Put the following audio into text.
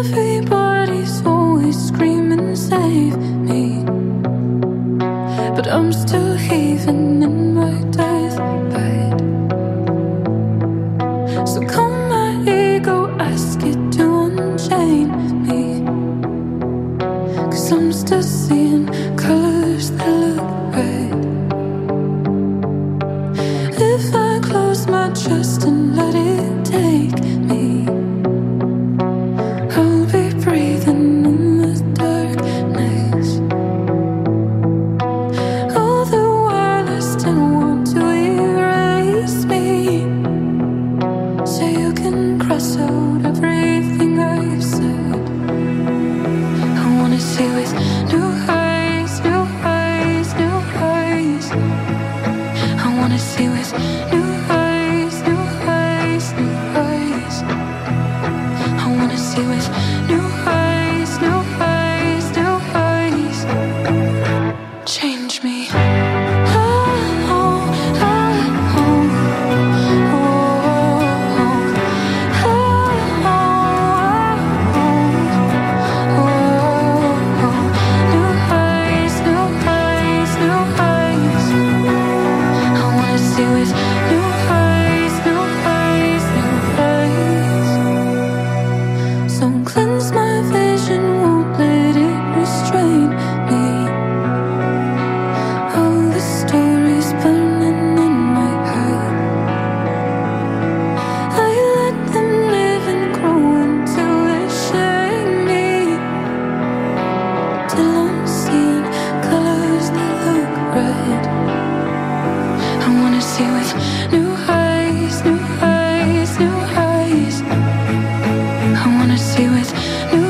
Everybody's always screaming, save me. But I'm still heaving I wanna see with new